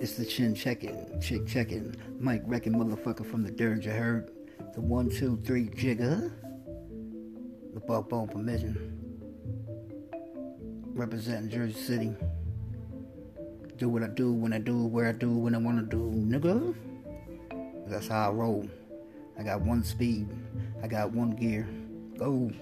It's the chin checking, chick checking, mic wrecking motherfucker from the dirt, you heard? The one, two, three jigger. The buck bone permission. Representing Jersey City. Do what I do when I do where I do when I wanna do, nigga. That's how I roll. I got one speed. I got one gear. Go.